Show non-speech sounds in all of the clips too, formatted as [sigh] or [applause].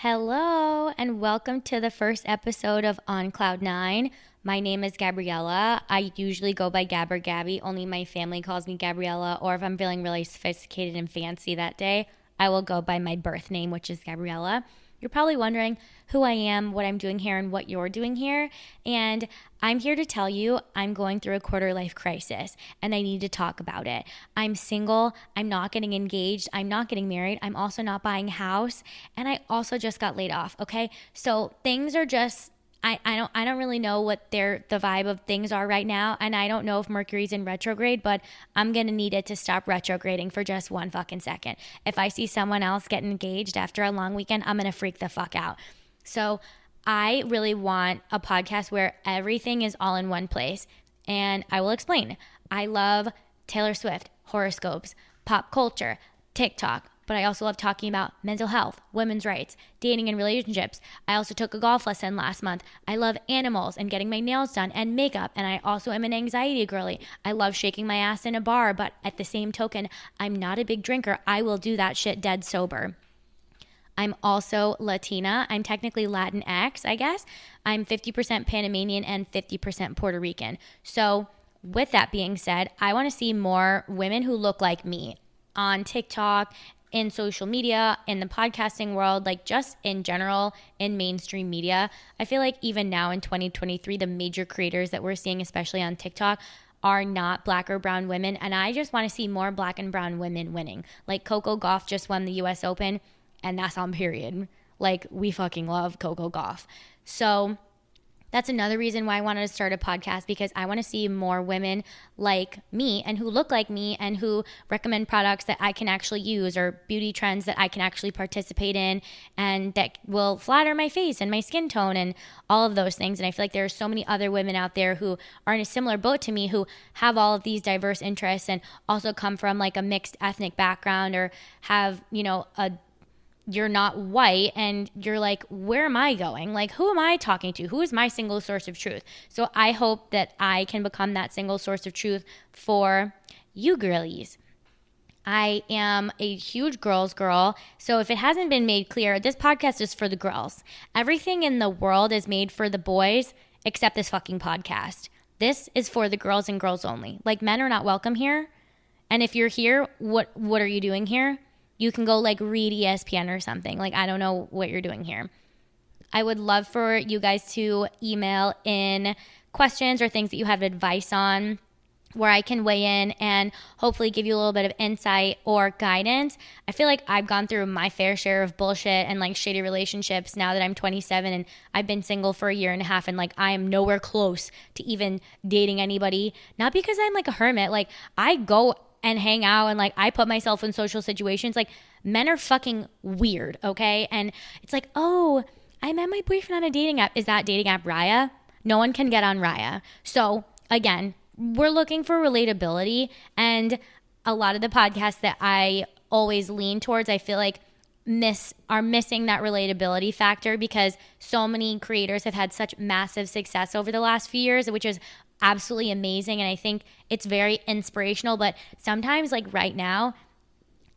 Hello, and welcome to the first episode of On Cloud Nine. My name is Gabriella. I usually go by Gab or Gabby, only my family calls me Gabriella, or if I'm feeling really sophisticated and fancy that day, I will go by my birth name, which is Gabriella. You're probably wondering who I am, what I'm doing here, and what you're doing here. And I'm here to tell you I'm going through a quarter life crisis and I need to talk about it. I'm single. I'm not getting engaged. I'm not getting married. I'm also not buying a house. And I also just got laid off. Okay. So things are just I, I don't I don't really know what their the vibe of things are right now, and I don't know if Mercury's in retrograde, but I'm gonna need it to stop retrograding for just one fucking second. If I see someone else get engaged after a long weekend, I'm gonna freak the fuck out. So I really want a podcast where everything is all in one place, and I will explain. I love Taylor Swift, horoscopes, pop culture, TikTok, but I also love talking about mental health, women's rights, dating and relationships. I also took a golf lesson last month. I love animals and getting my nails done and makeup, and I also am an anxiety girly. I love shaking my ass in a bar, but at the same token, I'm not a big drinker. I will do that shit dead sober. I'm also Latina. I'm technically Latinx, I guess. I'm 50% Panamanian and 50% Puerto Rican. So, with that being said, I want to see more women who look like me on TikTok in social media, in the podcasting world, like just in general in mainstream media. I feel like even now in 2023, the major creators that we're seeing, especially on TikTok, are not black or brown women. And I just want to see more black and brown women winning. Like Coco Gauff just won the US Open, and that's on period. Like we fucking love Coco Gauff. So that's another reason why I wanted to start a podcast because I want to see more women like me and who look like me and who recommend products that I can actually use or beauty trends that I can actually participate in and that will flatter my face and my skin tone and all of those things. And I feel like there are so many other women out there who are in a similar boat to me who have all of these diverse interests and also come from like a mixed ethnic background or have, you know, a you're not white and you're like, where am I going? Like, who am I talking to? Who is my single source of truth? So I hope that I can become that single source of truth for you girlies. I am a huge girls girl. So if it hasn't been made clear, this podcast is for the girls. Everything in the world is made for the boys except this fucking podcast. This is for the girls and girls only. Like men are not welcome here. And if you're here, what what are you doing here? You can go like read ESPN or something. Like, I don't know what you're doing here. I would love for you guys to email in questions or things that you have advice on where I can weigh in and hopefully give you a little bit of insight or guidance. I feel like I've gone through my fair share of bullshit and like shady relationships now that I'm 27 and I've been single for a year and a half and like I am nowhere close to even dating anybody. Not because I'm like a hermit, like I go and hang out and like I put myself in social situations. Like men are fucking weird, okay? And it's like, oh, I met my boyfriend on a dating app. Is that dating app Raya? No one can get on Raya. So again, we're looking for relatability and a lot of the podcasts that I always lean towards, I feel like miss are missing that relatability factor because so many creators have had such massive success over the last few years which is absolutely amazing and I think it's very inspirational. But sometimes, like right now,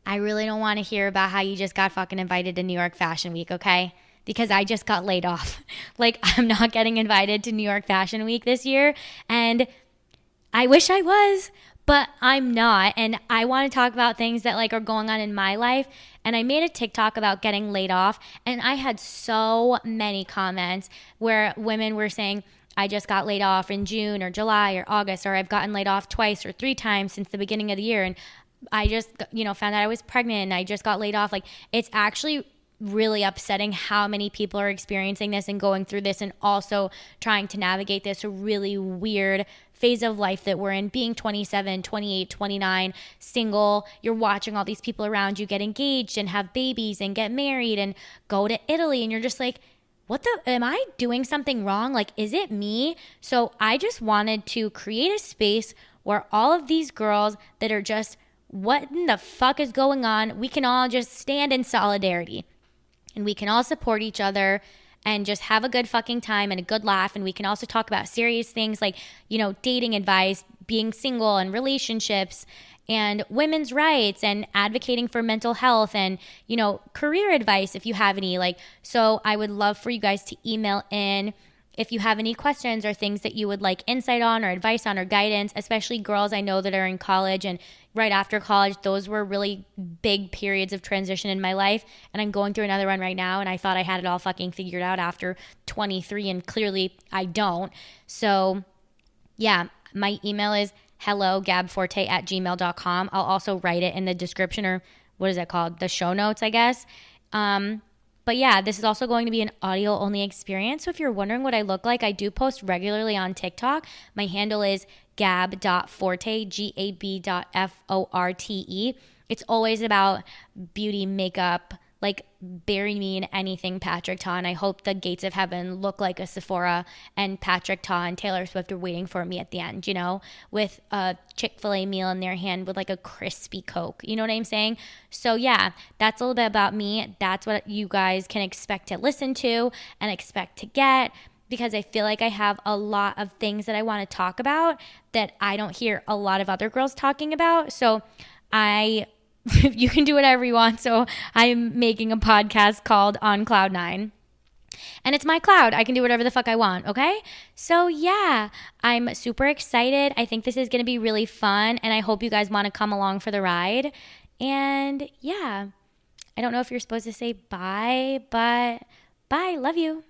I really don't want to hear about how you just got fucking invited to New York Fashion Week, okay? Because I just got laid off. [laughs] like, [laughs] I'm not getting invited to New York Fashion Week this year. And I wish I was, but I'm not. And I want to talk about things that like are going on in my life. And I made a TikTok about getting laid off. And I had so many comments where women were saying, I just got laid off in June or July or August, or I've gotten laid off twice or three times since the beginning of the year. And I just, you know, found out I was pregnant and I just got laid off. Like, it's actually really upsetting how many people are experiencing this and going through this and also trying to navigate this really weird phase of life that we're in being 27 28 29 single you're watching all these people around you get engaged and have babies and get married and go to italy and you're just like what the am I doing something wrong? Like, is it me? So I just wanted to create a space where all of these girls that are just, what in the fuck is going on? We can all just stand in solidarity and we can all support each other and just have a good fucking time and a good laugh. And we can also talk about serious things like, you know, dating advice, being single and relationships and women's rights and advocating for mental health and, you know, career advice if you have any. Like, so I would love for you guys to email in if you have any questions or things that you would like insight on or advice on or guidance, especially girls I know that are in college and right after college, those were really big periods of transition in my life. And I'm going through another one right now. And I thought I had it all fucking figured out after 23, and clearly I don't. So, yeah, my email is hello gabforte at gmail.com. I'll also write it in the description or what is it called? The show notes, I guess. Um, but yeah, this is also going to be an audio only experience. So if you're wondering what I look like, I do post regularly on TikTok. My handle is gab.forte, G A B dot F O R T E. It's always about beauty, makeup, like bury me in anything Patrick Ta. And I hope the gates of heaven look like a Sephora and Patrick Ta and Taylor Swift are waiting for me at the end, you know, with a Chick fil A meal in their hand with like a crispy Coke. You know what I'm saying? So, yeah, that's a little bit about me. That's what you guys can expect to listen to and expect to get because I feel like I have a lot of things that I want to talk about that I don't hear a lot of other girls talking about. So, I [laughs] you can do whatever you want. So I'm making a podcast called On Cloud Nine. And it's my cloud. I can do whatever the fuck I want, okay? So, yeah, I'm super excited. I think this is going to be really fun. And I hope you guys want to come along for the ride. And yeah, I don't know if you're supposed to say bye, but bye. Love you.